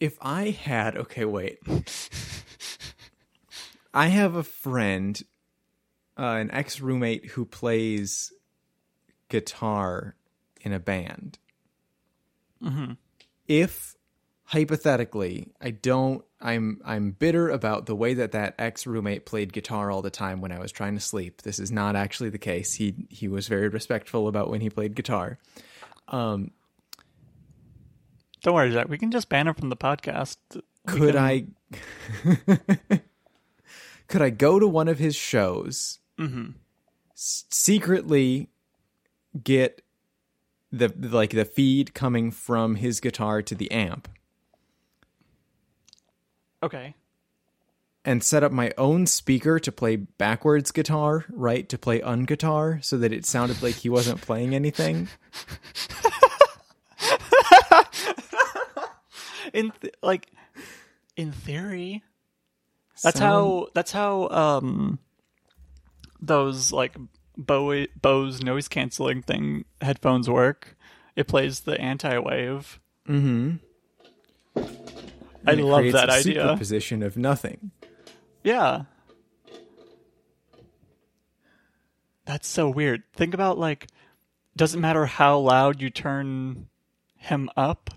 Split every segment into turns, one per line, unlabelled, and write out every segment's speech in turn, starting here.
if I had okay, wait. I have a friend, uh, an ex roommate who plays guitar in a band.
Mm-hmm.
If hypothetically, I don't, I'm I'm bitter about the way that that ex roommate played guitar all the time when I was trying to sleep. This is not actually the case. He he was very respectful about when he played guitar. Um,
Don't worry, Zach. We can just ban him from the podcast. We
could
can-
I could I go to one of his shows
Mm-hmm.
s- secretly get the like the feed coming from his guitar to the amp
Okay.
and set up my own speaker to play backwards guitar right to play unguitar so that it sounded like he wasn't playing anything
In th- like, in theory, that's
Sound-
how that's how um those like Bow Bose noise canceling thing headphones work. It plays the anti wave.
mm-hmm
I love that idea.
superposition of nothing
Yeah. That's so weird. Think about like doesn't matter how loud you turn him up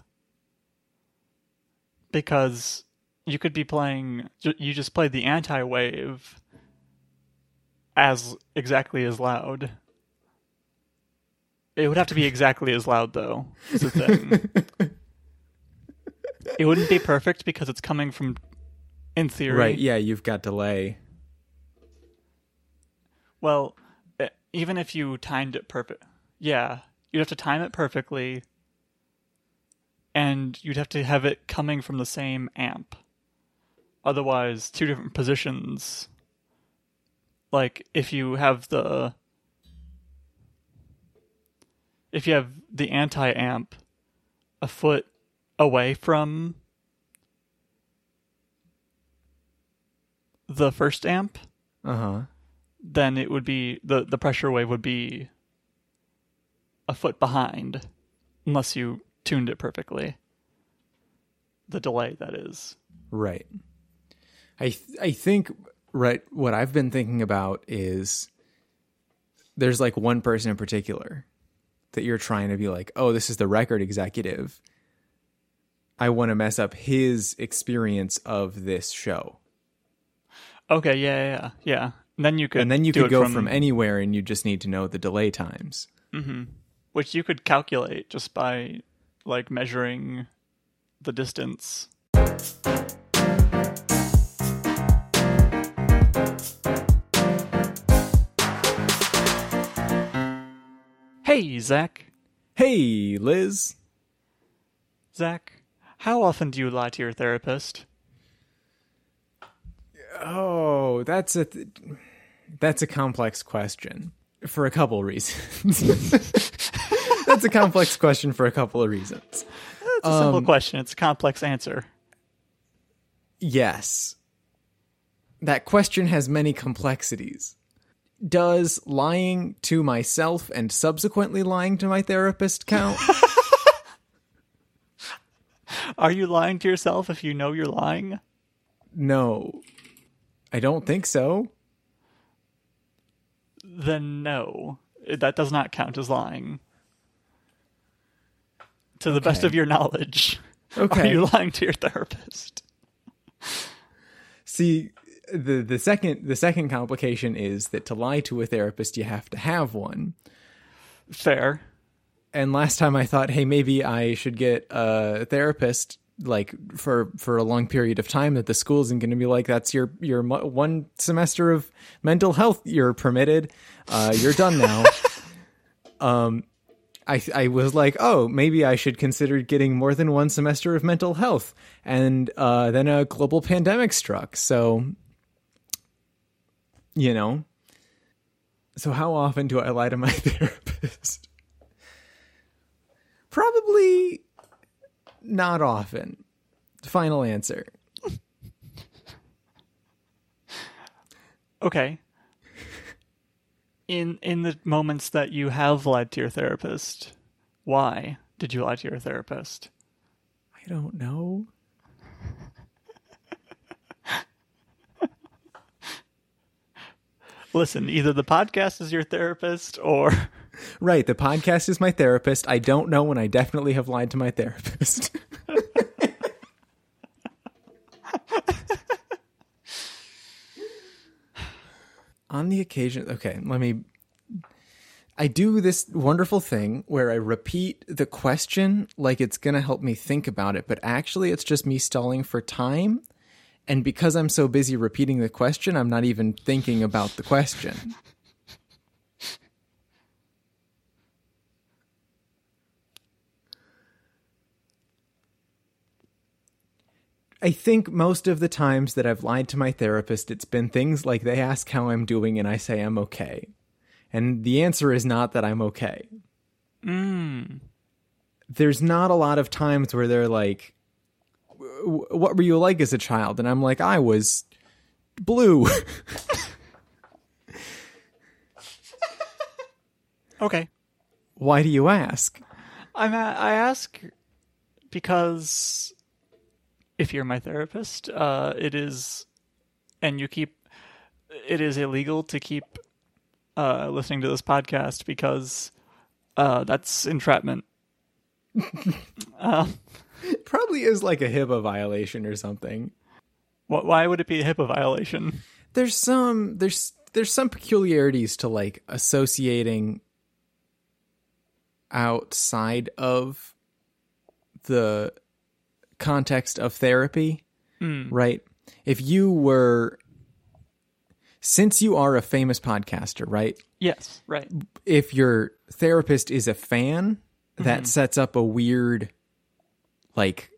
because you could be playing you just play the anti-wave as exactly as loud. It would have to be exactly as loud though. Is the thing. it wouldn't be perfect because it's coming from in theory
right yeah you've got delay
Well, even if you timed it perfect, yeah, you'd have to time it perfectly, and you'd have to have it coming from the same amp. Otherwise, two different positions. Like if you have the if you have the anti amp a foot away from the first amp,
uh-huh
then it would be the the pressure wave would be a foot behind unless you tuned it perfectly the delay that is
Right. I th- I think right what I've been thinking about is there's like one person in particular that you're trying to be like, "Oh, this is the record executive." I want to mess up his experience of this show.
okay yeah yeah yeah, yeah. And then you could
And then you could go from, anywhere and you just need to know the delay times. Mm-hmm.
which you could calculate just by like measuring the distance hey zach
Hey, Liz.
Zach, how often do you lie to your therapist?
Oh, that's a th- that's a complex question for a couple reasons. that's a complex question for a couple of reasons.
It's a simple
Um,
question. It's a complex answer.
Yes. That question has many complexities. Does lying to myself and subsequently lying to my therapist count?
Are you lying to yourself if you know you're lying?
no. I don't think so.
Then no. That does not count as lying. To the best of your knowledge. Are you lying to your therapist?
See, the the second the second complication is that to lie to a therapist you have to have one.
Fair.
and last time I thought, hey, maybe I should get a therapist like for for a long period of time that the school isn't going to be like that's your your mo- one semester of mental health you're permitted uh you're done now um I I was like oh maybe I should consider getting more than one semester of mental health and uh then a global pandemic struck so you know so how often do I lie to my therapist Probably not often. Final answer.
Okay in in the moments that you have lied to your therapist, why did you lie to your therapist?
I don't know.
Listen, either the podcast is your therapist or
Right, the podcast is my therapist. I don't know when I definitely have lied to my therapist. On the occasion, okay, let me. I do this wonderful thing where I repeat the question like it's going to help me think about it, but actually it's just me stalling for time. And because I'm so busy repeating the question, I'm not even thinking about the question. I think most of the times that I've lied to my therapist, it's been things like they ask how I'm doing and I say I'm okay. And the answer is not that I'm okay.
mm,
There's not a lot of times where they're like, What were you like as a child? And I'm like, I was blue.
okay.
Why do you ask?
I'm a, I ask because if you're my therapist, uh, it is, and you keep, it is illegal to keep uh, listening to this podcast because uh, that's entrapment.
It probably is like a HIPAA violation or something.
Wh- Why would it be a HIPAA violation?
there's some there's there's some peculiarities to like associating outside of the context of therapy hmm. right? If you were since you are a famous podcaster right?
Yes, right.
if your therapist is a fan that mm-hmm. sets up a weird like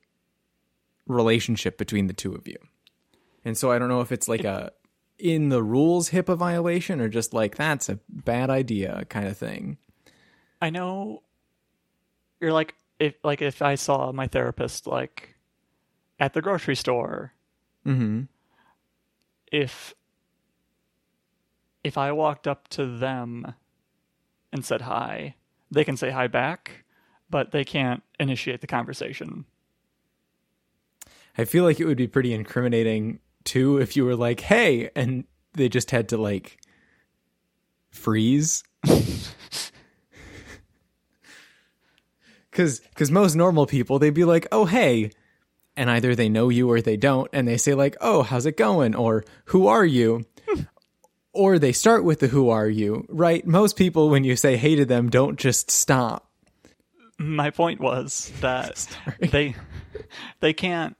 relationship between the two of you. And so i don't know if it's like a in the rules HIPAA violation or just like that's a bad idea kind of thing.
I know you're like if like if I saw my therapist like at the grocery store,
Mm-hmm.
if if I walked up to them and said hi, they can say hi back, but they can't initiate the conversation.
I feel like it would be pretty incriminating too if you were like, "Hey," and they just had to like freeze. Cuz cuz most normal people they'd be like, "Oh, hey." And either they know you or they don't and they say like, "Oh, how's it going?" or "Who are you?" or they start with the "Who are you?" Right? Most people when you say hey to them don't just stop.
My point was that they they can't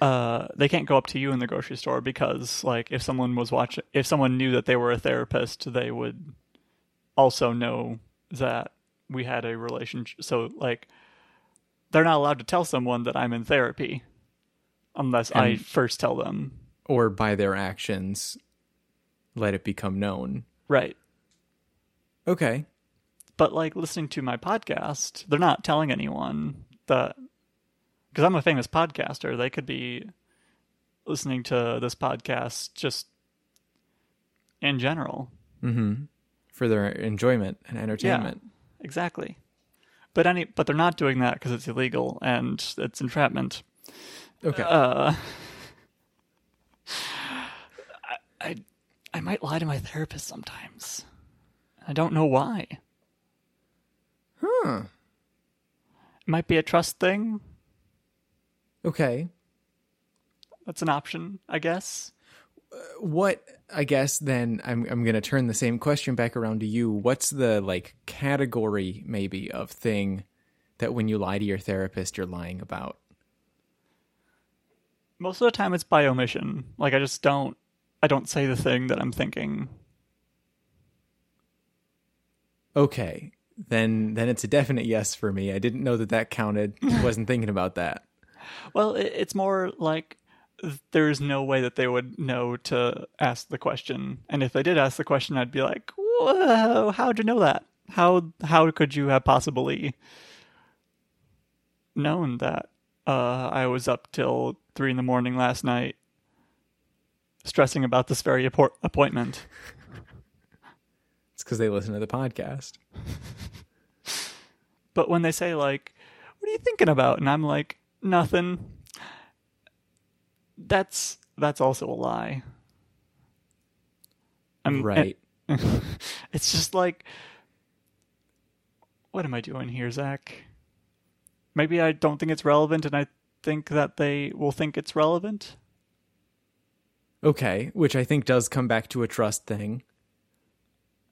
uh they can't go up to you in the grocery store because like if someone was watching if someone knew that they were a therapist, they would also know that we had a relationship. So like they're not allowed to tell someone that I'm in therapy unless I first tell them.
or by their actions let it become known.
Right.
Okay.
But like listening to my podcast, they're not telling anyone that because I'm a famous podcaster, they could be listening to this podcast just in general. Mm-hmm.
For their enjoyment and entertainment.
Exactly. But any but they're not doing that because it's illegal and it's entrapment.
Okay.
Uh, I, I I might lie to my therapist sometimes. I don't know why.
huh.
It might be a trust thing.
Okay.
That's an option, I guess.
What I guess then I'm I'm going to turn the same question back around to you. What's the like category maybe of thing that when you lie to your therapist you're lying about?
Most of the time it's by omission. Like I just don't I don't say the thing that I'm thinking.
Okay. Then then it's a definite yes for me. I didn't know that that counted. I Wasn't thinking about that.
Well, it, it's more like there's no way that they would know to ask the question. And if they did ask the question, I'd be like, "Whoa, how'd you know that? How how could you have possibly known that uh, I was up till three in the morning last night, stressing about this very appor- appointment?"
It's cuz they listen to the podcast.
But when they say like, "What are you thinking about?" and I'm like, "Nothing," that's that's also a lie. I'm,
right.
it's just like, what am I doing here, Zach? Maybe I don't think it's relevant, and I think that they will think it's relevant.
Okay, which I think does come back to a trust thing.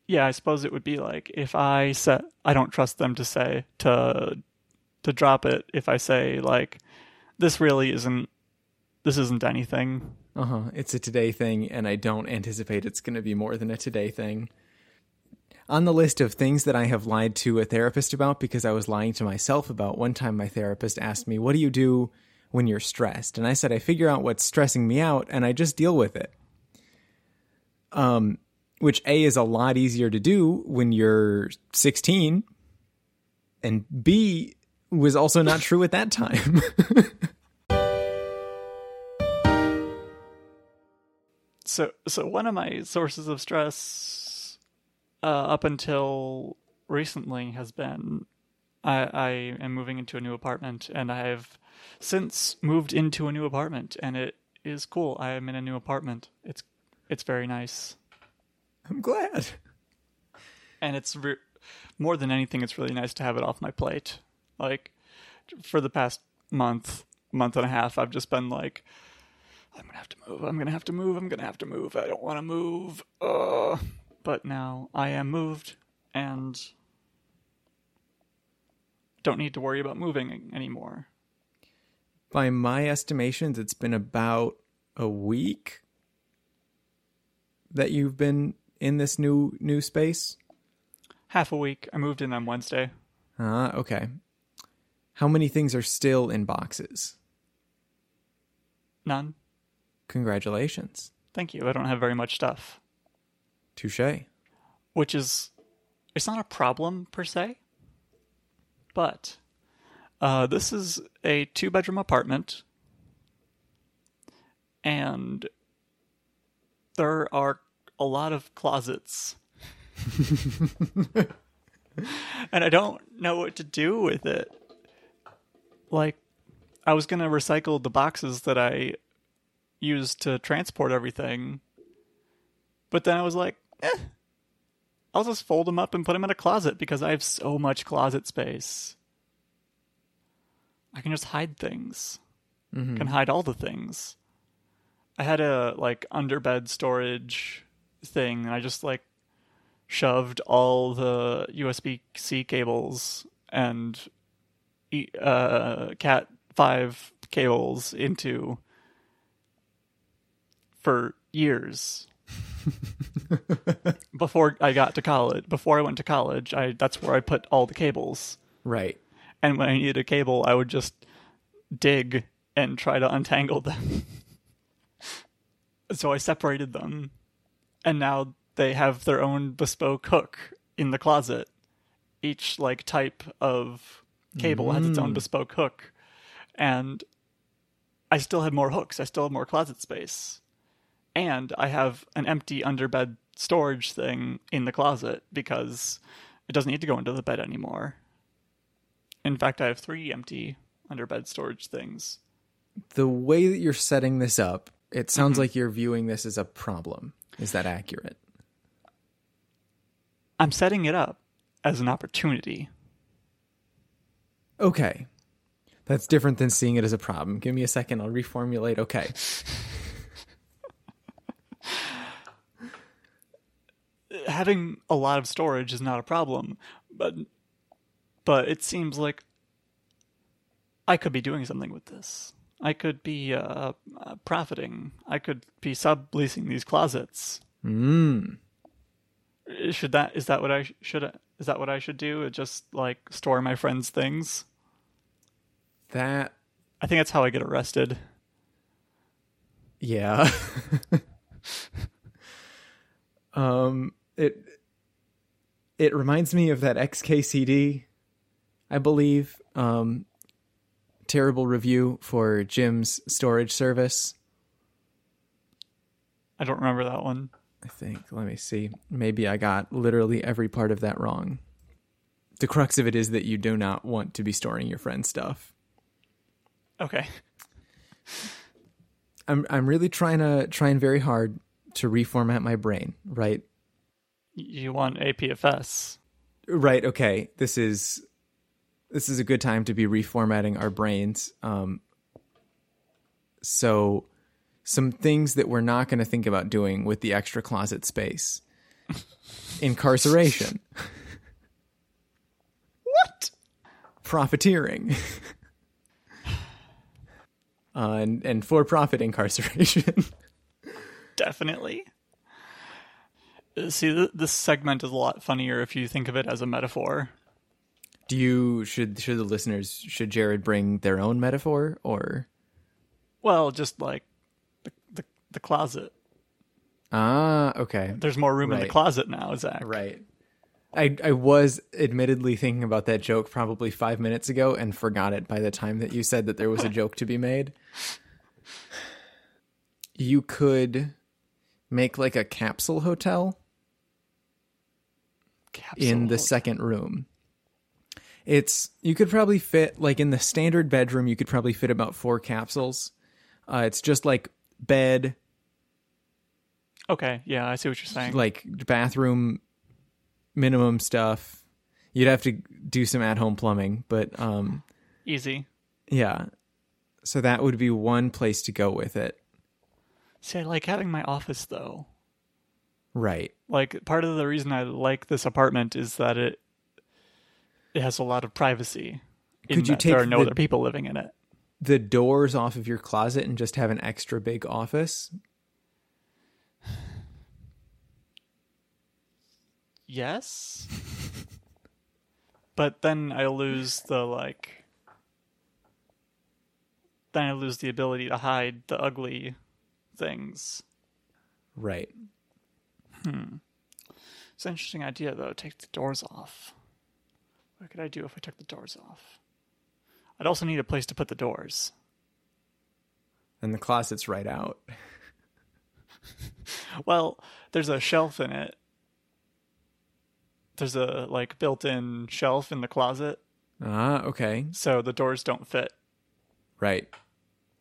Yeah, I suppose it would be like if I said I don't trust them to say to to drop it if I say like this really isn't this isn't anything.
Uh huh. It's a today thing, and I don't anticipate it's going to be more than a today thing. On the list of things that I have lied to a therapist about because I was lying to myself about, one time my therapist asked me, What do you do when you're stressed? And I said, I figure out what's stressing me out and I just deal with it. Um, which A is a lot easier to do when you're 16, and B was also not true at that time.
so so one of my sources of stress uh, up until recently has been I, I am moving into a new apartment and I have since moved into a new apartment and it is cool. I am in a new apartment. It's it's very nice.
I'm glad.
And it's re- more than anything it's really nice to have it off my plate. Like for the past month, month and a half I've just been like I'm gonna have to move. I'm gonna have to move. I'm gonna have to move. I don't want to move. Uh, but now I am moved and don't need to worry about moving anymore.
By my estimations, it's been about a week that you've been in this new new space.
Half a week. I moved in on Wednesday.
Ah, uh, okay. How many things are still in boxes?
None.
Congratulations.
Thank you. I don't have very much stuff.
Touche.
Which is, it's not a problem per se, but uh, this is a two bedroom apartment, and there are a lot of closets. and I don't know what to do with it. Like, I was going to recycle the boxes that I used to transport everything. But then I was like, eh, I'll just fold them up and put them in a closet because I have so much closet space. I can just hide things. Mm-hmm. Can hide all the things. I had a like underbed storage thing, and I just like shoved all the USB C cables and uh, Cat five cables into for years. before I got to college, before I went to college, I that's where I put all the cables.
Right.
And when I needed a cable, I would just dig and try to untangle them. so I separated them. And now they have their own bespoke hook in the closet. Each like type of cable mm. has its own mm. bespoke hook. And I still have more hooks. I still have more closet space and I have an empty underbed storage thing in the closet because it doesn't need to go into the bed anymore. In fact, I have three empty underbed storage things.
The way that you're setting this up, it sounds mm-hmm. like you're viewing this as a problem. Is that accurate?
I'm setting it up as an opportunity.
Okay. That's different than seeing it as a problem. Give me a second. I'll reformulate. Okay.
having a lot of storage is not a problem, but but it seems like I could be doing something with this. I could be uh, uh, profiting. I could be subleasing these closets.
Mm.
Should that is that what I should is that what I should do? Just like store my friends' things.
That
I think that's how I get arrested.
Yeah. um it it reminds me of that XKCD, I believe. Um, terrible review for Jim's storage service.
I don't remember that one.
I think. Let me see. Maybe I got literally every part of that wrong. The crux of it is that you do not want to be storing your friend's stuff.
Okay.
I'm I'm really trying to trying very hard to reformat my brain, right?
You want APFS.
Right. Okay. This is this is a good time to be reformatting our brains. Um, so, some things that we're not going to think about doing with the extra closet space: incarceration,
What?
profiteering, uh, and and for-profit incarceration.
Definitely. See, this segment is a lot funnier if you think of it as a metaphor.
Do you should should the listeners should Jared bring their own metaphor or
Well, just like the the, the closet.
ah okay
There's more room in the closet now, Zach.
right. I I was admittedly thinking about that joke probably five minutes ago and forgot it by the time that you said that there was a joke to be made. You could make like a capsule hotel
Capsule
in the second room. It's you could probably fit like in the standard bedroom you could probably fit about four capsules. Uh, it's just like bed,
Okay, yeah, I see what you're saying.
like bathroom minimum stuff. You'd have to do some at home plumbing, but um
Easy.
yeah. So that would be one place to go with it.
See, I like having my office though.
Right.
Like part of the reason I like this apartment is that it it has a lot of privacy.
Could you
that there
take
are no
the-
other people living in it.
The doors off of your closet and just have an extra big office.
Yes. but then I lose the like then I lose the ability to hide the ugly things.
Right.
It's an interesting idea though, take the doors off. What could I do if I took the doors off? I'd also need a place to put the doors.
And the closet's right out.
Well, there's a shelf in it. There's a like built-in shelf in the closet,
Ah, okay.
so the doors don't fit.
Right.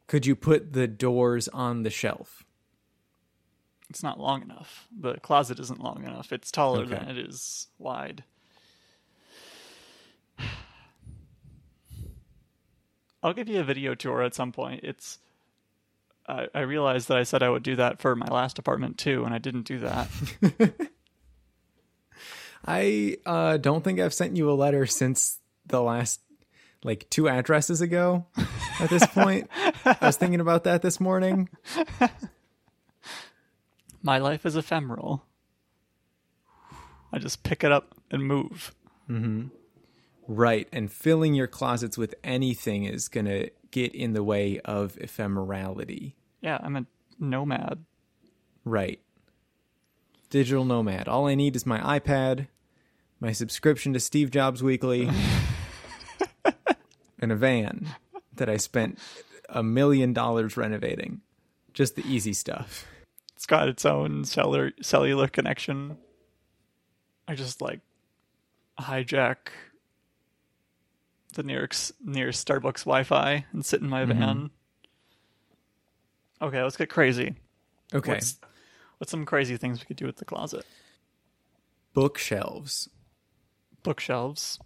Could you put the doors on the shelf?
It's not long enough. The closet isn't long enough. It's taller
Okay.
than it is wide. I'll give you a video tour at some point. It's I, I realized that I said I would do that for my last apartment too, and I didn't do that.
I uh, don't think I've sent you a letter since the last like two addresses ago. At this point, I was thinking about that this morning.
My life is ephemeral. I just pick it up and move. Mm-hmm.
Right, and filling your closets with anything is gonna get in the way of ephemerality.
Yeah, I'm a nomad.
Right. Digital nomad. All I need is my iPad, my subscription to Steve Jobs Weekly, and a van that I spent a million dollars renovating. Just the easy stuff.
It's got its own cellular cellular connection. I just like hijack the nearest nearest Starbucks Wi-Fi and sit in my mm-hmm. van. Okay, let's get crazy.
Okay.
What's, what's some crazy things we could do with the closet?
Bookshelves.
Bookshelves.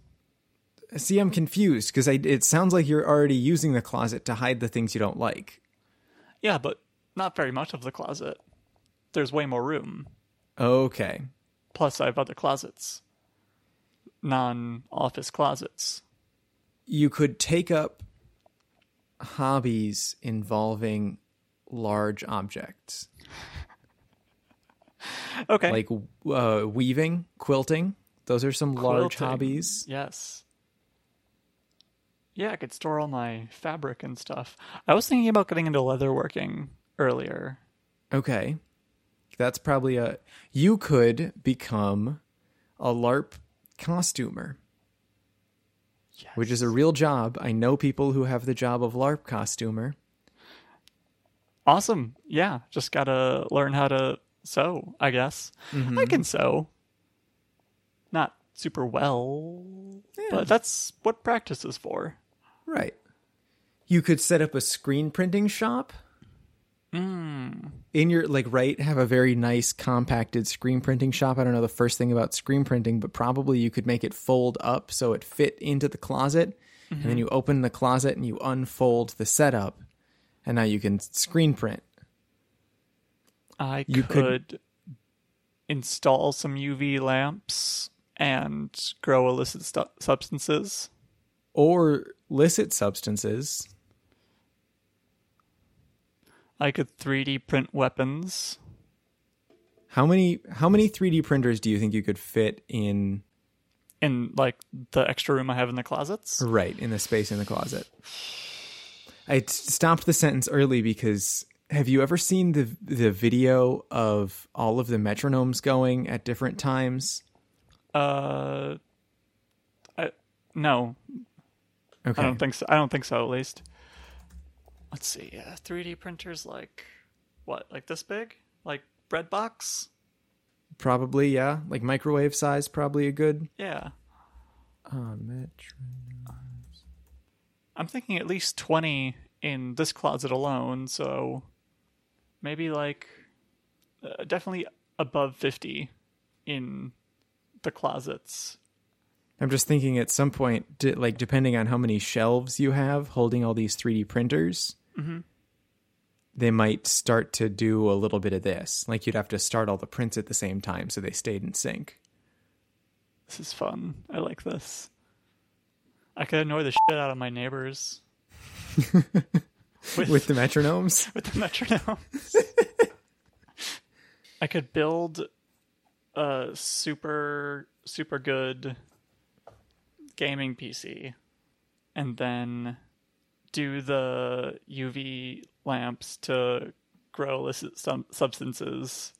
See, I'm confused because it sounds like you're already using the closet to hide the things you don't like.
Yeah, but not very much of the closet. There's way more room.
Okay.
Plus, I have other closets, non-office closets.
You could take up hobbies involving large objects.
Okay,
like uh, weaving, quilting. Those are some large hobbies.
Yes. Yeah, I could store all my fabric and stuff. I was thinking about getting into leatherworking earlier.
Okay, that's probably a. You could become a LARP costumer,
Yes.
which is a real job. I know people who have the job of LARP costumer.
awesome. Yeah, just gotta learn how to sew, I guess. I mm-hmm. can sew. Not super well, but that's what practice is for.
Right. You could set up a screen printing shop. In your like right have a very nice compacted screen printing shop. I don't know the first thing about screen printing, but probably you could make it fold up so it fit into the closet, and then mm-hmm. you open the closet and you unfold the setup, and now you can screen print.
I
You
could,
could-
install some UV lamps and grow illicit stu- substances.
Or licit substances.
I could 3D print weapons.
How many how many 3D printers do you think you could fit in
in like the extra room I have in the closets.
right in the space in the closet? I stopped the sentence early because have you ever seen the the video of all of the metronomes going at different times?
Uh, I, no,
Okay.
I don't think so. I don't think so. At least. Let's see. Yeah, 3D printers like what? Like this big? Like bread box?
Probably, yeah. Like microwave size, probably a good.
Yeah.
Uh.
I'm thinking at least 20 in this closet alone, so maybe like uh, definitely above 50 in the closets.
I'm just thinking at some point, like depending on how many shelves you have holding all these 3D printers, Mm-hmm. they might start to do a little bit of this. Like you'd have to start all the prints at the same time so they stayed in sync.
This is fun. I like this. I could annoy the shit out of my neighbors with,
With the metronomes?
with the metronomes. I could build a super super good gaming PC and then do the UV lamps to grow illicit sub- substances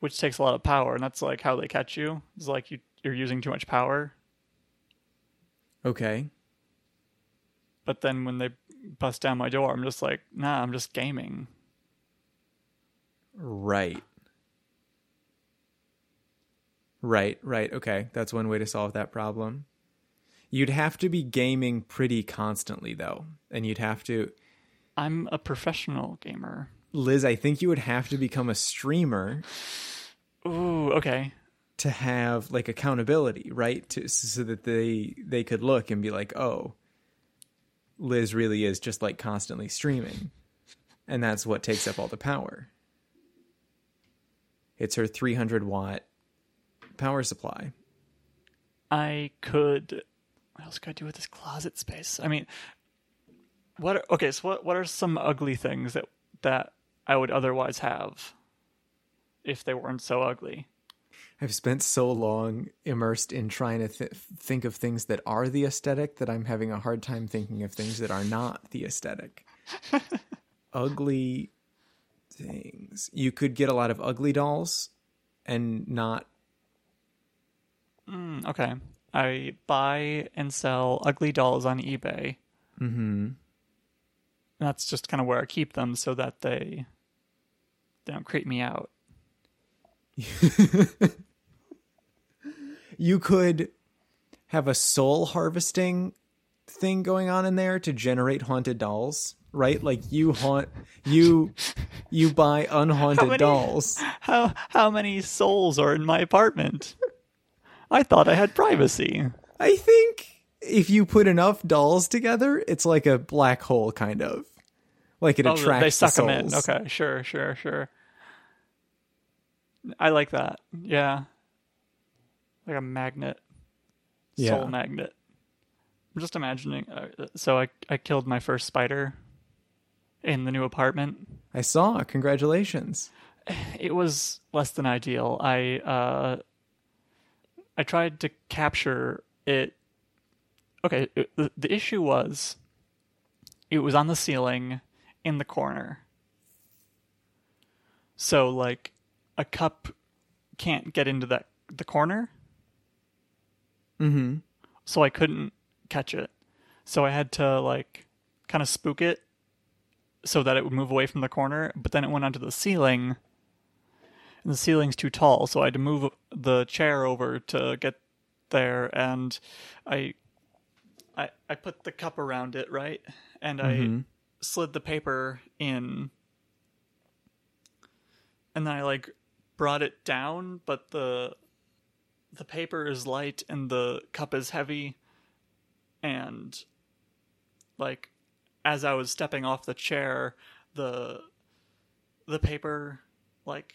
which takes a lot of power and that's like how they catch you. It's like you you're using too much power,
Okay.
but then when they bust down my door, I'm just like, "Nah, I'm just gaming."
Right. Right, right. Okay. That's one way to solve that problem. You'd have to be gaming pretty constantly, though. And you'd have to.
I'm a professional gamer.
Liz, I think you would have to become a streamer
Ooh, okay.
to have like accountability, right? To, so that they they could look and be like, "Oh, Liz really is just like constantly streaming." And that's what takes up all the power. It's her 300 watt power supply.
I could. What else could I do with this closet space? I mean, what? Are, okay, so what? What are some ugly things that that I would otherwise have if they weren't so ugly?
I've spent so long immersed in trying to th- think of things that are the aesthetic that I'm having a hard time thinking of things that are not the aesthetic. ugly things. You could get a lot of ugly dolls and not
Mm, okay, I buy and sell ugly dolls on eBay.
mm-hmm.
That's just kind of where I keep them so that they they don't creep me out.
You could have a soul harvesting thing going on in there to generate haunted dolls, right? Like you haunt you you buy unhaunted how
many-
dolls.
How how many souls are in my apartment? I thought I had privacy.
I think if you put enough dolls together, it's like a black hole kind of. Like it
Oh,
attracts
they suck
the
them in. Okay, sure, sure, sure. I like that. Yeah, like a magnet,
Yeah.
soul magnet. I'm just imagining. Uh, so I I killed my first spider in the new apartment.
I saw. Congratulations.
It was less than ideal. I uh, I tried to capture it. Okay, it- the, the issue was it was on the ceiling in the corner. So like a cup can't get into that the corner.
Mm-hmm.
So I couldn't catch it. So I had to like kind of spook it so that it would move away from the corner, but then it went onto the ceiling. And the ceiling's too tall, so I had to move the chair over to get there and I I I put the cup around it, right? And I mm-hmm. slid the paper in. And then I like brought it down, but the the paper is light and the cup is heavy, and like as I was stepping off the chair, the the paper like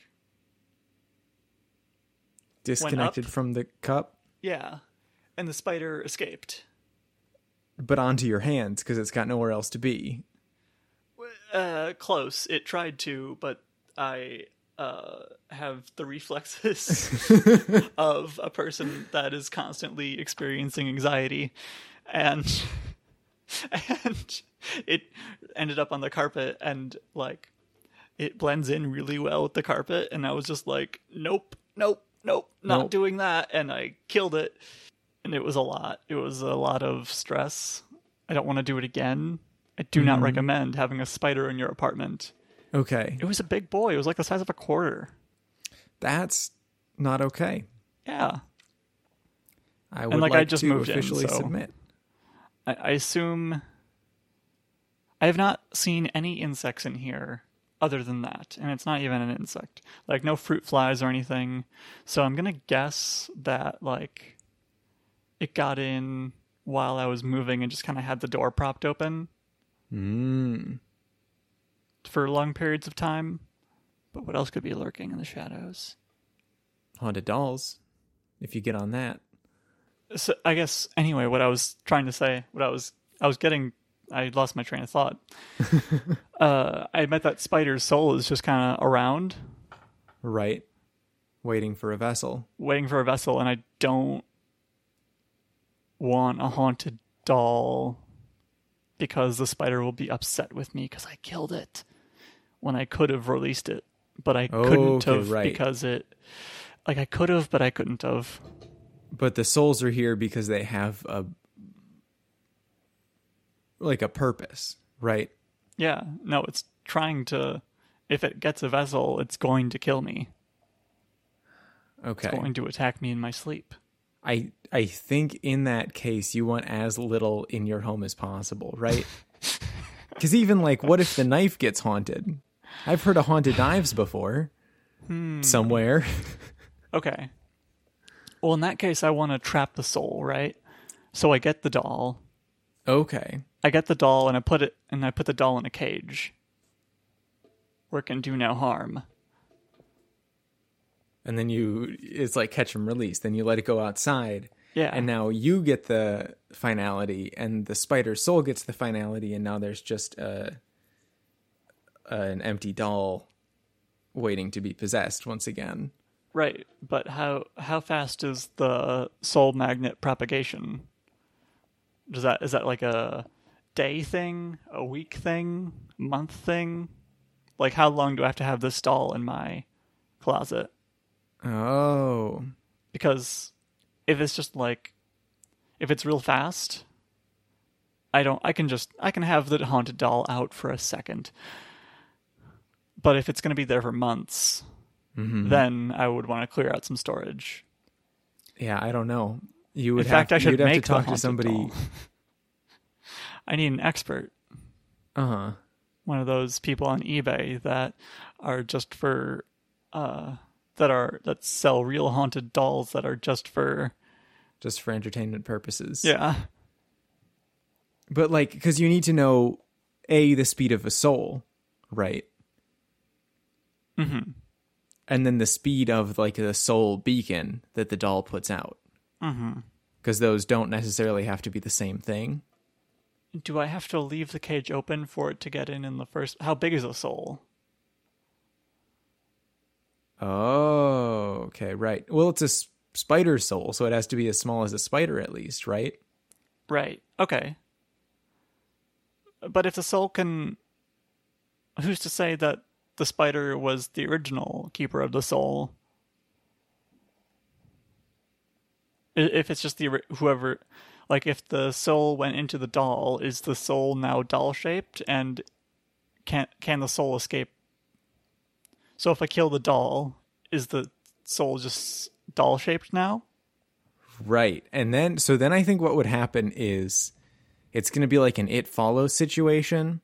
Disconnected from the cup,
yeah, and the spider escaped.
but onto your hands because it's got nowhere else to be.
Uh, close. It tried to, but I uh have the reflexes of a person that is constantly experiencing anxiety, and and it ended up on the carpet and like it blends in really well with the carpet, and I was just like, nope, nope, nope, not
Nope.
doing that, and I killed it, and it was a lot. It was a lot of stress. I don't want to do it again. I do not mm-hmm. recommend having a spider in your apartment.
Okay,
It was a big boy. It was like the size of a quarter.
that's not okay.
Yeah.
I would
like,
like,
I just
to
moved in,
officially
so-
submit.
I, I assume I have not seen any insects in here other than that, and it's not even an insect. Like no fruit flies or anything. So I'm gonna guess that like it got in while I was moving and just kind of had the door propped open
Mm.
for long periods of time. But what else could be lurking in the shadows?
Haunted dolls, if you get on that.
so I guess anyway, what I was trying to say, what I was I was getting I lost my train of thought. uh I admit that spider's soul is just kinda around,
Right. Waiting for a vessel.
waiting for a vessel, and I don't want a haunted doll because the spider will be upset with me because I killed it when I could have released it. But I couldn't
Okay,
have
right.
because it like I could have, but I couldn't have.
But the souls are here because they have a like a purpose, right?
Yeah, no, it's trying to. If it gets a vessel, it's going to kill me.
Okay.
It's going to attack me in my sleep.
I I think in that case you want as little in your home as possible, right? Because even like, what if the knife gets haunted? I've heard of haunted knives before. Hmm. Somewhere.
Okay. Well, in that case, I want to trap the soul, right? So I get the doll.
Okay.
I get the doll and I put it and I put the doll in a cage where it can do no harm.
And then you, it's like catch and release. Then you let it go outside.
Yeah.
And now you get the finality, and the spider's soul gets the finality, and now there's just a, an empty doll waiting to be possessed once again.
Right, but how how fast is the soul magnet propagation? Does that is that like a day thing, a week thing, month thing? Like how long do I have to have this doll in my closet?
Oh.
Because if it's just like if it's real fast, I don't I can just I can have the haunted doll out for a second. But if it's going to be there for months, mm-hmm. then I would want to clear out some storage.
Yeah, I don't know. You would
In
have,
fact, I should
you'd have
make
to
the
talk to
haunted
somebody.
doll. I need an expert,
Uh huh.
one of those people on eBay that are just for, uh, that are that sell real haunted dolls that are just for
Just for entertainment purposes.
yeah
But like, because you need to know a the speed of a soul, right? Mm-hmm. And then the speed of like the soul beacon that the doll puts out. Mm-hmm. Because those don't necessarily have to be the same thing.
Do I have to leave the cage open for it to get in in the first? How big is a soul?
Oh, okay, right. Well, it's a s- spider soul, so it has to be as small as a spider at least, right?
Right. Okay. But if the soul can, who's to say that the spider was the original keeper of the soul? I- If it's just the whoever, like if the soul went into the doll, is the soul now doll shaped, and can can the soul escape? So if I kill the doll, is the soul just doll shaped now?
Right. And then, so then I think what would happen is it's going to be like an It Follows situation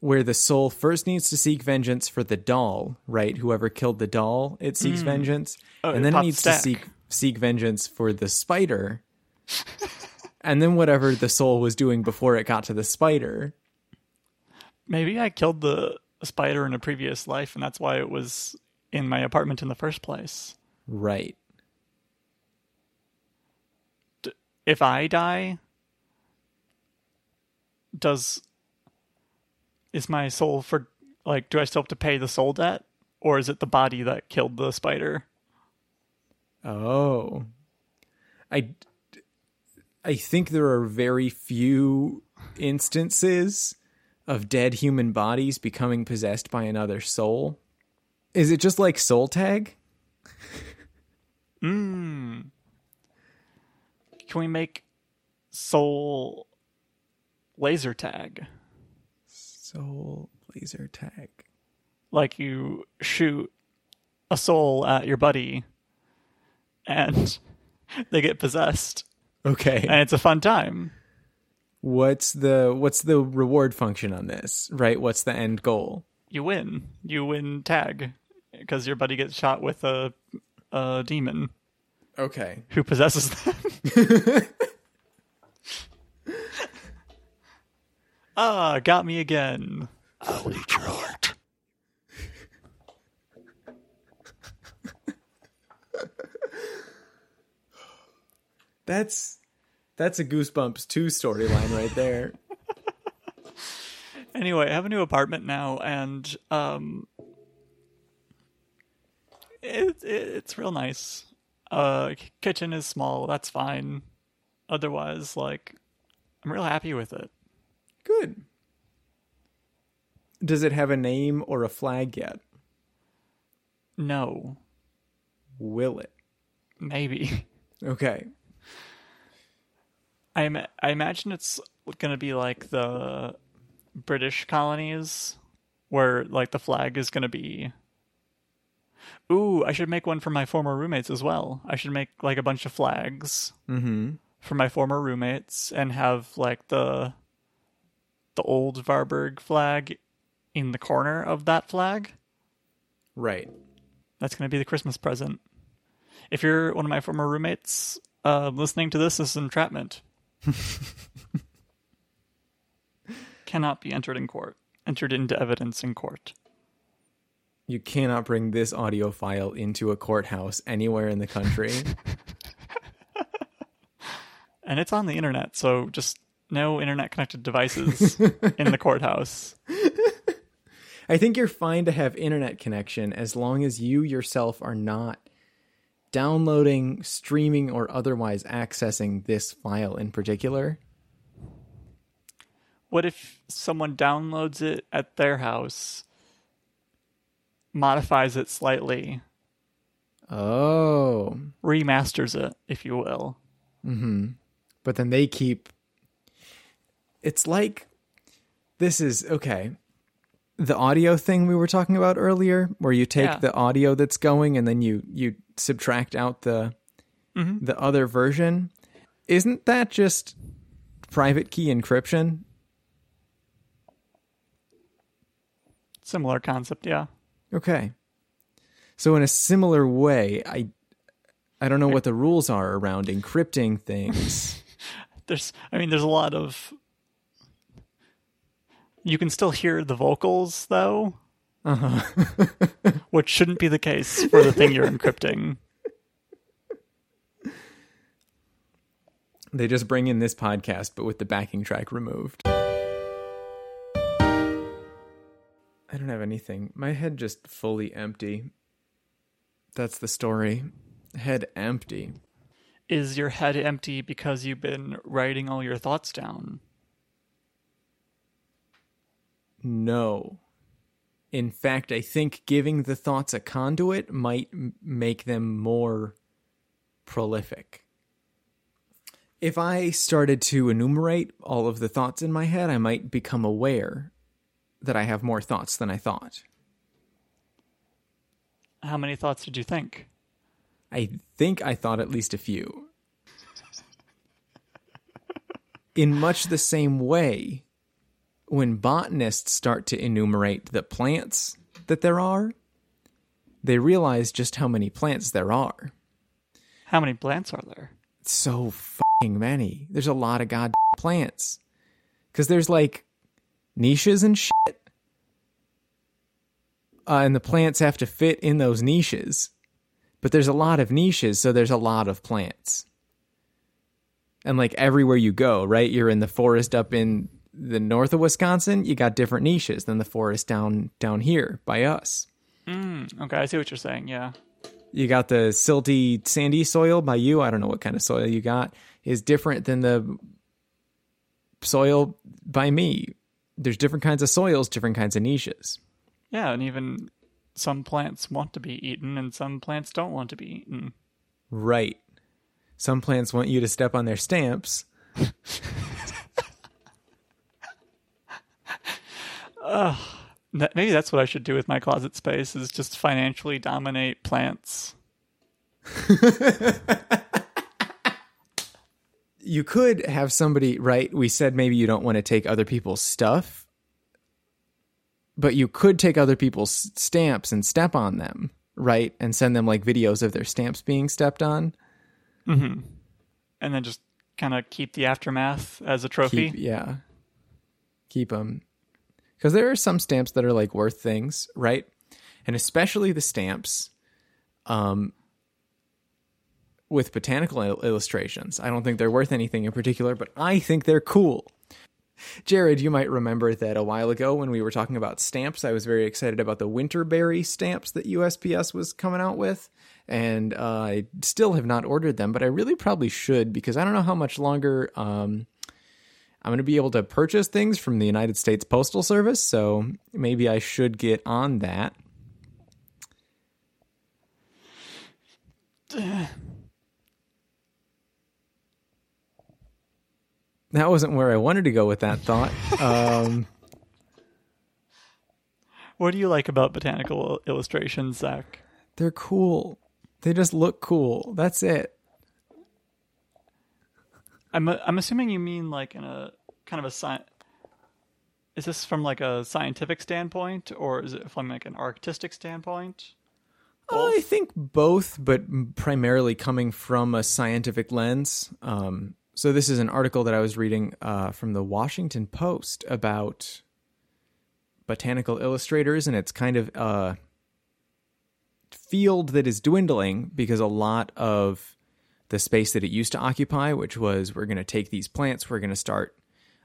where the soul first needs to seek vengeance for the doll, right? Whoever killed the doll, it seeks hmm. vengeance,
Oh,
and then it needs
stack.
to seek seek vengeance for the spider, and then whatever the soul was doing before it got to the spider.
Maybe I killed the spider in a previous life, and that's why it was in my apartment in the first place.
Right.
If I die, does is my soul for like? Do I still have to pay the soul debt, or is it the body that killed the spider?
Oh. I I think there are very few instances of dead human bodies becoming possessed by another soul. Is it just like soul tag? Hmm.
Can we make soul laser tag?
Soul laser tag.
Like you shoot a soul at your buddy and they get possessed
Okay.
and it's a fun time.
What's the what's the reward function on this? Right? What's the end goal?
You win. You win tag because your buddy gets shot with a a demon
Okay.
who possesses them. ah, got me again.
I'll eat your heart.
That's that's a Goosebumps 2 storyline right there.
Anyway, I have a new apartment now, and um, it, it it's real nice. Uh, kitchen is small. That's fine. Otherwise, like, I'm real happy with it.
Good. Does it have a name or a flag yet?
No,
Will it?
maybe.
Okay.
I I imagine it's gonna be like the British colonies, where like the flag is gonna be. Ooh, I should make one for my former roommates as well. I should make like a bunch of flags
Mm-hmm.
for my former roommates and have like the the old Varberg flag in the corner of that flag.
Right.
That's gonna be the Christmas present. If you're one of my former roommates uh, listening to this, this is entrapment. Cannot be entered in court. Entered into evidence in court.
You cannot bring this audio file into a courthouse anywhere in the country.
And it's on the internet, so just no internet connected devices in the courthouse.
I think you're fine to have internet connection as long as you yourself are not downloading, streaming, or otherwise accessing this file in particular.
What if someone downloads it at their house, modifies it slightly,
Oh.
remasters it, if you will? Mm-hmm.
But then they keep. It's like. This is. Okay. The audio thing we were talking about earlier, where you take
Yeah.
the audio that's going and then you you subtract out the mm-hmm. the other version. Isn't that just private key encryption?
Similar concept, yeah.
Okay. So in a similar way, I I don't know what the rules are around encrypting things.
There's, I mean, there's a lot of. You can still hear the vocals, though. Uh-huh. which shouldn't be the case for the thing you're encrypting.
they just bring in this podcast but with the backing track removed. I don't have anything. My head just fully empty. That's the story. Head empty.
Is your head empty because you've been writing all your thoughts down?
No. In fact, I think giving the thoughts a conduit might m- make them more prolific. If I started to enumerate all of the thoughts in my head, I might become aware that I have more thoughts than I thought.
How many thoughts did you think?
I think I thought at least a few. In much the same way, when botanists start to enumerate the plants that there are, they realize just how many plants there are.
How many plants are there?
So fucking many. There's a lot of goddamn plants. Because there's like niches and shit. Uh, and the plants have to fit in those niches. But there's a lot of niches, so there's a lot of plants. And like everywhere you go, right? You're in the forest up in the north of Wisconsin, you got different niches than the forest down down here by us.
Mm, okay, I see what you're saying. Yeah.
You got the silty, sandy soil by you. I don't know what kind of soil you got is different than the soil by me. There's different kinds of soils, different kinds of niches.
Yeah, and even some plants want to be eaten and some plants don't want to be eaten.
Right. Some plants want you to step on their stamps.
That- Maybe that's what I should do with my closet space is just financially dominate plants.
You could have somebody, right? We said maybe you don't want to take other people's stuff, but you could take other people's stamps and step on them, right? And send them like videos of their stamps being stepped on. Mm-hmm.
and then just kind of keep the aftermath as a trophy.
Keep, yeah. Keep them. Because there are some stamps that are like worth things, right? And especially the stamps um, with botanical il- illustrations. I don't think they're worth anything in particular, but I think they're cool. Jared, you might remember that a while ago when we were talking about stamps, I was very excited about the Winterberry stamps that USPS was coming out with. And uh, I still have not ordered them, but I really probably should because I don't know how much longer um, I'm going to be able to purchase things from the United States Postal Service. So maybe I should get on that. That wasn't where I wanted to go with that thought. Um,
What do you like about botanical illustrations, Zach?
they're cool. They just look cool. That's it.
I'm I'm assuming you mean like in a kind of a sci- Is this from like a scientific standpoint or is it from like an artistic standpoint?
I think both, but primarily coming from a scientific lens. Um, so this is an article that I was reading uh, from the Washington Post about botanical illustrators, and it's kind of a field that is dwindling because a lot of the space that it used to occupy, which was we're going to take these plants, we're going to start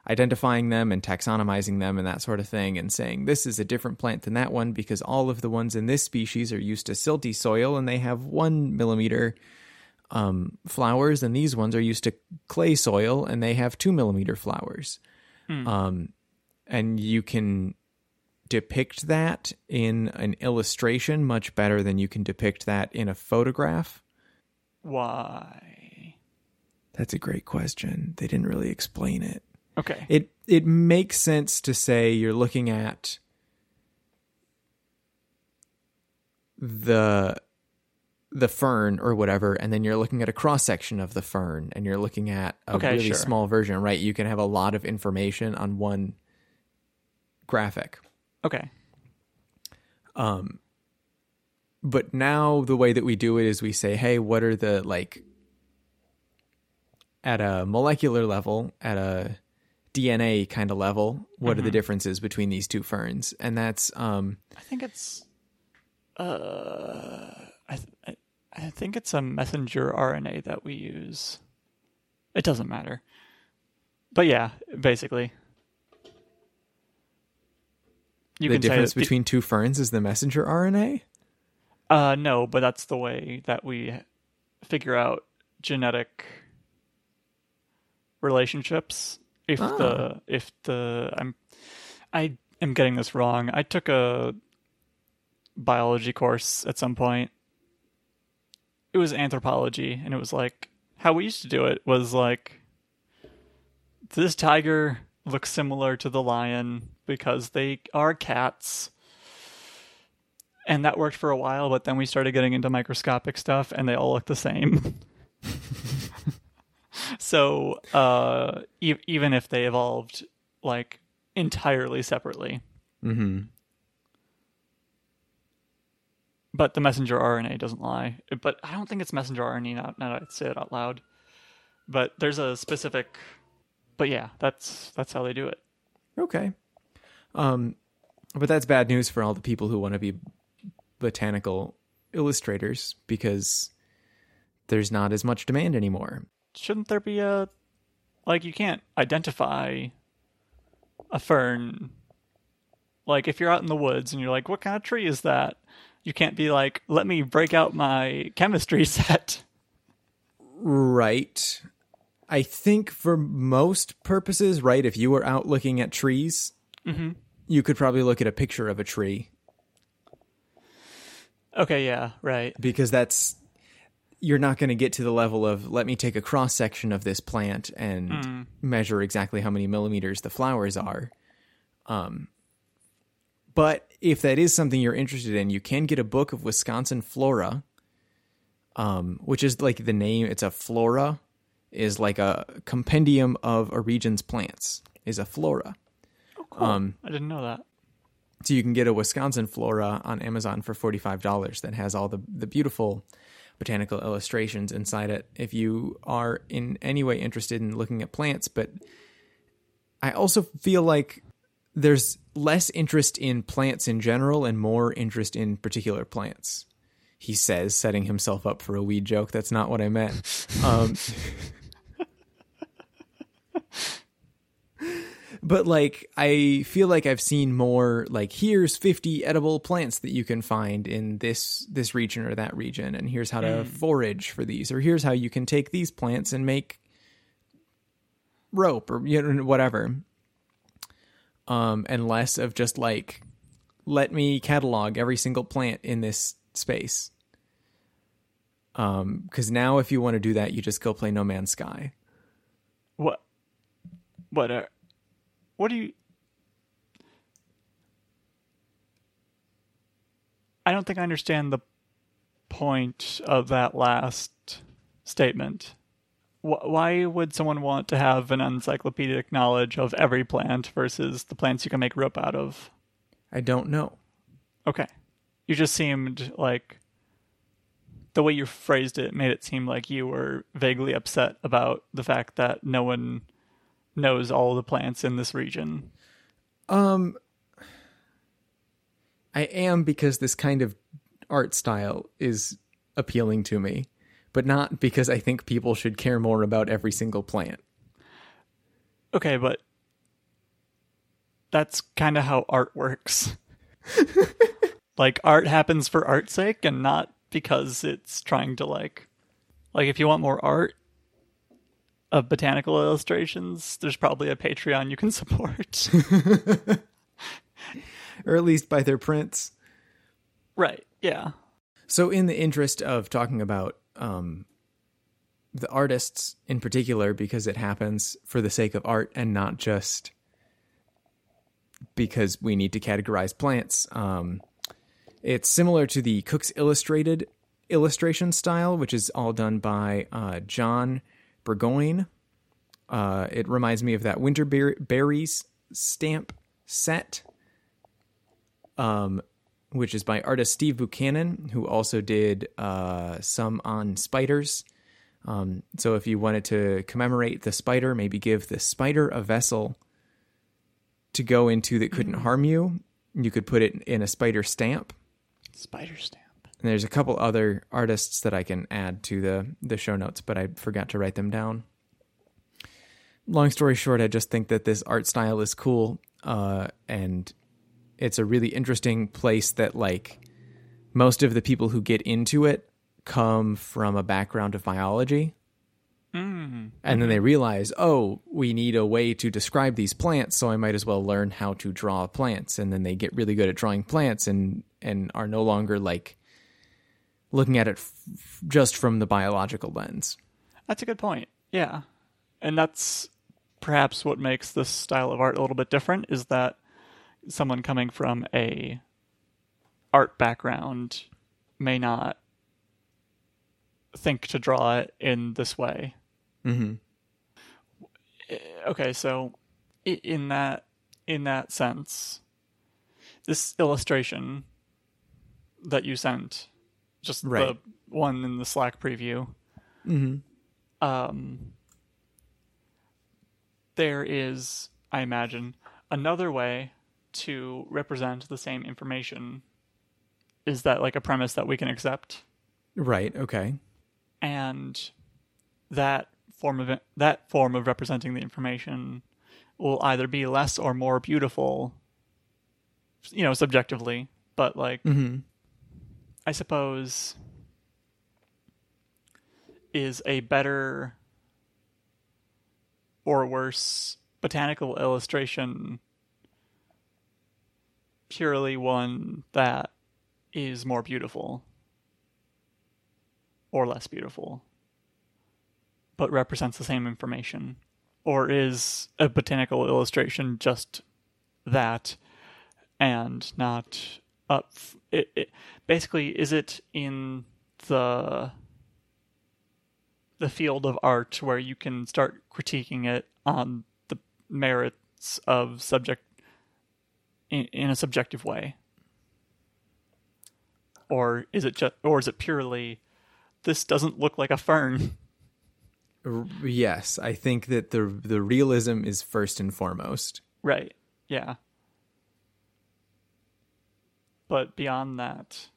identifying them and taxonomizing them and that sort of thing, and saying this is a different plant than that one because all of the ones in this species are used to silty soil and they have one millimeter um, flowers, and these ones are used to clay soil and they have two millimeter flowers. Um, and you can depict that in an illustration much better than you can depict that in a photograph.
Why?
That's a great question. They didn't really explain it.
Okay.
It it makes sense to say you're looking at the the fern or whatever, and then you're looking at a cross section of the fern, and you're looking at a
Okay,
really
sure.
small version, right? You can have a lot of information on one graphic.
Okay.
Um, But now the way that we do it is we say, hey, what are the like at a molecular level, at a DNA kind of level, what are the differences between these two ferns? And that's um
I think it's uh I th- I, think it's a messenger RNA that we use. It doesn't matter. But yeah, basically. You
the difference between two ferns is the messenger RNA.
Uh, no, but that's the way that we figure out genetic relationships. If the if the I'm I am getting this wrong. I took a biology course at some point. It was anthropology, and it was like how we used to do it was like this tiger looks similar to the lion because they are cats and that worked for a while but then we started getting into microscopic stuff and they all look the same so uh, e- even if they evolved like entirely separately.
Mm-hmm.
But the messenger RNA doesn't lie. But I don't think it's messenger RNA now, now that I say it out loud. But there's a specific. But yeah, that's that's how they do it.
Okay. Um, but that's bad news for all the people who want to be botanical illustrators because there's not as much demand anymore.
Shouldn't there be a like you can't identify a fern like if you're out in the woods and you're like what kind of tree is that? You can't be like let me break out my chemistry set.
Right. I think for most purposes, right, if you were out looking at trees, mm-hmm. you could probably look at a picture of a tree
Okay, yeah, right.
because that's you're not going to get to the level of let me take a cross section of this plant and measure exactly how many millimeters the flowers are. Um, but if that is something you're interested in, you can get a book of Wisconsin flora, um, which is like the name. It's a flora, is like a compendium of a region's plants. Is a flora.
Oh, Cool. I didn't know that.
So you can get a Wisconsin flora on Amazon for forty five dollars that has all the the beautiful botanical illustrations inside it. If you are in any way interested in looking at plants, but I also feel like there's less interest in plants in general and more interest in particular plants. He says, setting himself up for a weed joke. That's not what I meant. Um, but like I feel like I've seen more like here's 50 edible plants that you can find in this this region or that region and here's how to forage for these or here's how you can take these plants and make rope or you know whatever. Um and less of just like let me catalog every single plant in this space. Um cuz now if you want to do that you just go play no man's sky.
What what are what do you I don't think I understand the point of that last statement. Why would someone want to have an encyclopedic knowledge of every plant versus the plants you can make rope out of?
I don't know
Okay. You just seemed like the way you phrased it made it seem like you were vaguely upset about the fact that no one knows all the plants in this region.
Um, I am because this kind of art style is appealing to me, but not because I think people should care more about every single plant.
Okay, but that's kind of how art works. like art happens for art's sake and not because it's trying to like like if you want more art of botanical illustrations, there's probably a Patreon you can support.
Or at least buy their prints.
right. Yeah.
So, in the interest of talking about um, the artists in particular, because it happens for the sake of art and not just because we need to categorize plants, um, it's similar to the Cook's Illustrated illustration style, which is all done by uh, John Burgoyne. Uh, it reminds me of that Winter Berries stamp set um, which is by artist Steve Buchanan, who also did uh, some on spiders. Um, so if you wanted to commemorate the spider, maybe give the spider a vessel to go into that couldn't harm you, you could put it in a spider stamp.
Spider stamp.
And there's a couple other artists that I can add to the the show notes, but I forgot to write them down. Long story short, I just think that this art style is cool, uh, and it's a really interesting place that like most of the people who get into it come from a background of biology. And then they realize, oh, we need a way to describe these plants, so I might as well learn how to draw plants. And then they get really good at drawing plants and and are no longer like looking at it f- just from the biological lens.
That's a good point. Yeah. And that's perhaps what makes this style of art a little bit different is that someone coming from a art background may not think to draw it in this way.
Mm-hmm.
Okay, so in that in that sense, this illustration that you sent, just
Right.
the one in the Slack preview,
Mhm.
um, there is, I imagine, another way to represent the same information. Is that like a premise that we can accept?
Right. Okay.
and that form of that form of representing the information will either be less or more beautiful you know subjectively but like
Mhm.
I suppose is a better or worse botanical illustration purely one that is more beautiful or less beautiful, but represents the same information? Or is a botanical illustration just that and not up? It, it, basically, is it in the the field of art where you can start critiquing it on the merits of subject in, in a subjective way? Or is it just, or is it purely this doesn't look like a fern.
Yes, I think that the the realism is first and foremost.
Right. Yeah. But beyond that,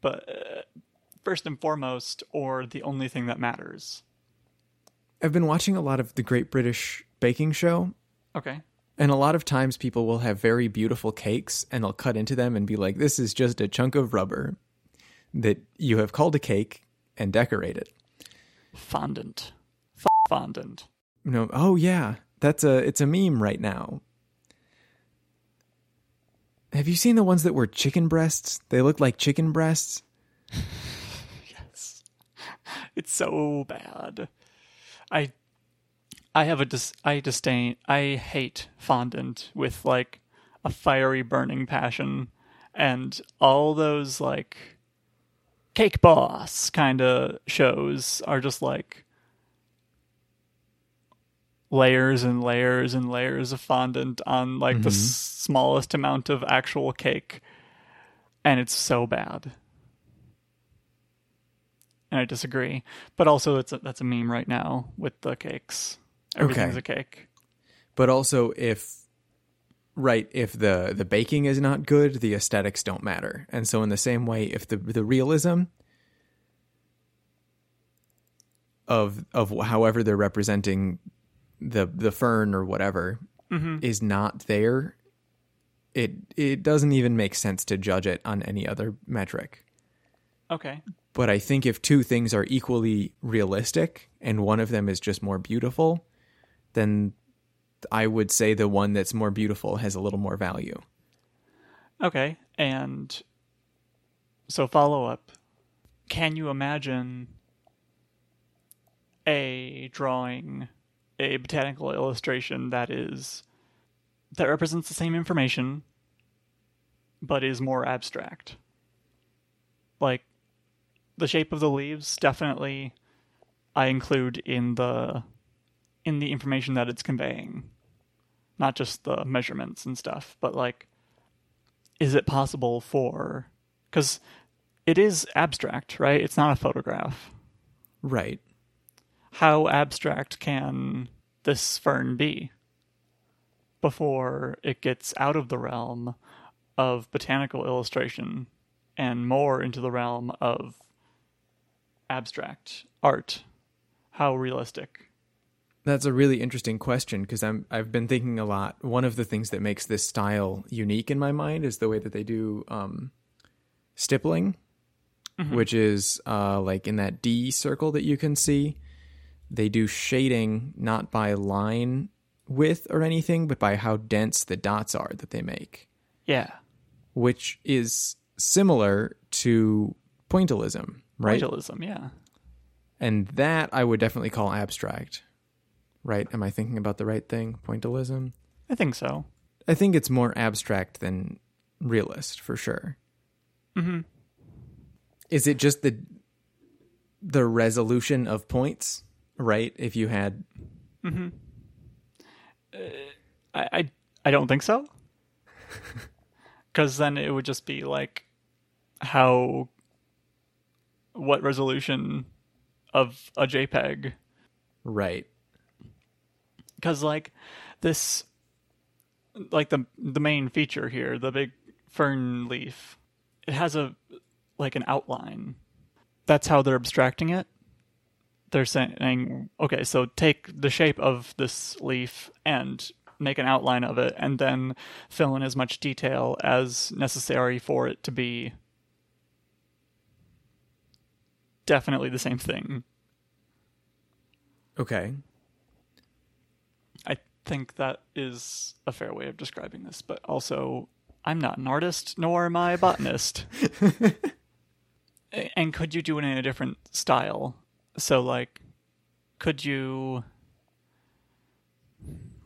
but uh, first and foremost, or the only thing that matters.
I've been watching a lot of the Great British Baking Show,
Okay.
and a lot of times people will have very beautiful cakes and they'll cut into them and be like, "This is just a chunk of rubber that you have called a cake and decorate it."
Fondant. F- fondant.
Know, oh yeah, that's a it's a meme right now. Have you seen the ones that were chicken breasts? They look like chicken breasts.
Yes. It's so bad. I I have a dis- I disdain I hate fondant with like a fiery burning passion and all those like cake boss kind of shows are just like layers and layers and layers of fondant on like the s- smallest amount of actual cake and it's so bad and I disagree. But also, it's a, that's a meme right now with the cakes. Everything's
Okay.
a cake.
But also if right, if the the baking is not good, the aesthetics don't matter. And so in the same way, if the the realism of of however they're representing the the fern or whatever mm-hmm. is not there, it it doesn't even make sense to judge it on any other metric.
Okay.
But I think if two things are equally realistic and one of them is just more beautiful, then I would say the one that's more beautiful has a little more value.
Okay. And so, follow up. Can you imagine a drawing, a botanical illustration that is that represents the same information, but is more abstract? Like the shape of the leaves, definitely. I include in the in the information that it's conveying, not just the measurements and stuff, but like is it possible for because it is abstract right it's not a photograph
Right.
How abstract can this fern be before it gets out of the realm of botanical illustration and more into the realm of abstract art how realistic
That's a really interesting question because I'm I've been thinking a lot. One of the things that makes this style unique in my mind is the way that they do um, stippling, which is uh, like in that D circle that you can see. They do shading not by line width or anything, but by how dense the dots are that they make,
yeah
which is similar to pointillism, right?
Pointillism, yeah
And that I would definitely call abstract. Right? Am I thinking about the right thing? Pointillism?
i think so
I think it's more abstract than realist for sure.
mm-hmm.
Is it just the the resolution of points, right? If you had mm-hmm.
uh, I I, I don't think so. Because then it would just be like how what resolution of a JPEG
Right.
because like this like the the main feature here the big fern leaf it has a like an outline that's how they're abstracting it they're saying okay so take the shape of this leaf and make an outline of it and then fill in as much detail as necessary for it to be definitely the same thing
Okay.
I think that is a fair way of describing this, but also I'm not an artist, nor am I a botanist. And could you do it in a different style? So, like, could you,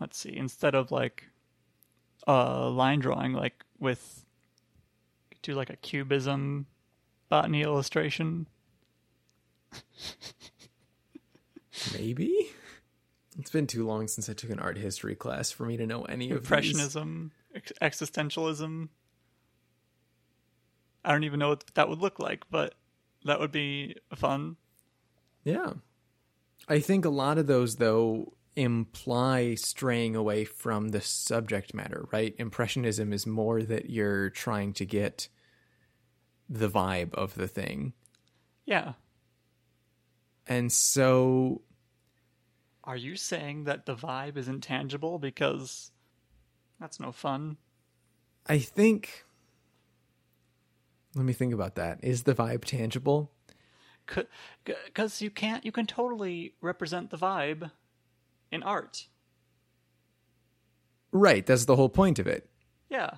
let's see, instead of like a line drawing, like with, do like a cubism botany illustration?
Maybe. It's been too long since I took an art history class for me to know any of
impressionism, ex- existentialism. I don't even know what that would look like, but that would be fun.
Yeah. I think a lot of those, though, imply straying away from the subject matter, right? Impressionism is more that you're trying to get the vibe of the thing.
Yeah.
And so,
Are you saying that the vibe is intangible because that's no fun?
I think. Let me think about that. Is the vibe tangible?
Because you can't, you can totally represent the vibe in art.
Right. That's the whole point of it.
Yeah.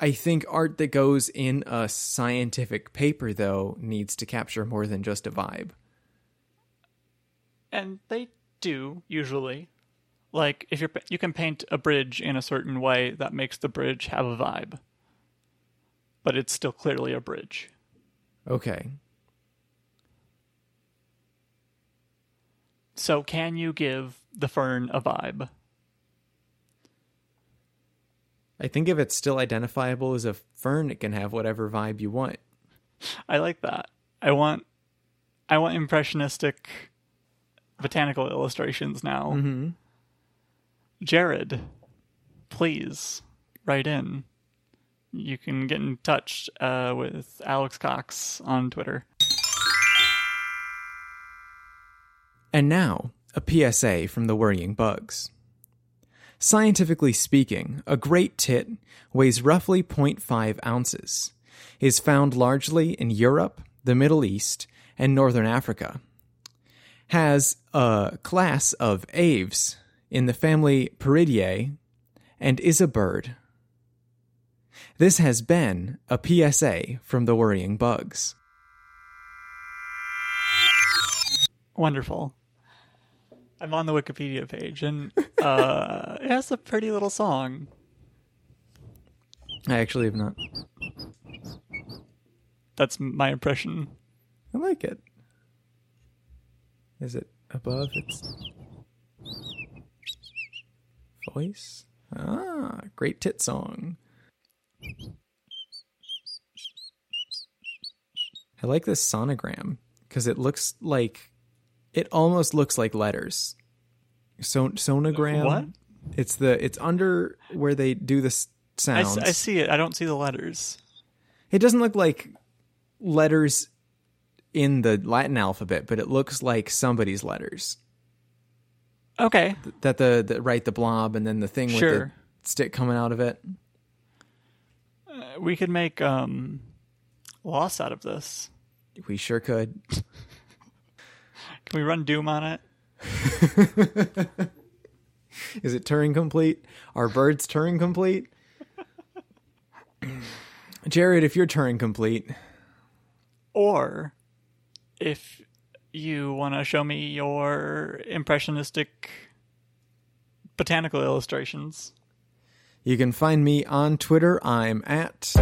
I think art that goes in a scientific paper, though, needs to capture more than just a vibe.
and they do usually like if you're you can paint a bridge in a certain way that makes the bridge have a vibe but it's still clearly a bridge
Okay.
So can you give the fern a vibe?
I think if it's still identifiable as a fern, it can have whatever vibe you want.
i like that. I want i want impressionistic botanical illustrations now.
Mm-hmm.
jared please write in. You can get in touch uh, with alex cox on twitter
And now, a PSA from the worrying bugs. Scientifically speaking, a great tit weighs roughly 0.5 ounces, is found largely in Europe, the Middle East, and Northern Africa, has a class of aves in the family Paridae, and is a bird. This has been a PSA from the worrying bugs.
Wonderful. I'm on the Wikipedia page, and uh, it has a pretty little song.
I actually have not.
That's my impression.
I like it. Is it above its voice? Ah, great tit song. I like this sonogram because it looks like it almost looks like letters. So sonogram.
What?
It's the it's under where they do the
I,
sounds.
s- I see it. I don't see the letters.
It doesn't look like letters in the Latin alphabet, but it looks like somebody's letters.
Okay.
That the, the right the blob and then the thing with
Sure.
the stick coming out of it.
Uh, We could make um, loss out of this.
We sure could.
Can we run Doom on it?
Is it Turing complete? Are birds Turing complete? Jared, if you're Turing complete,
Or if you want to show me your impressionistic botanical illustrations,
you can find me on Twitter. I'm at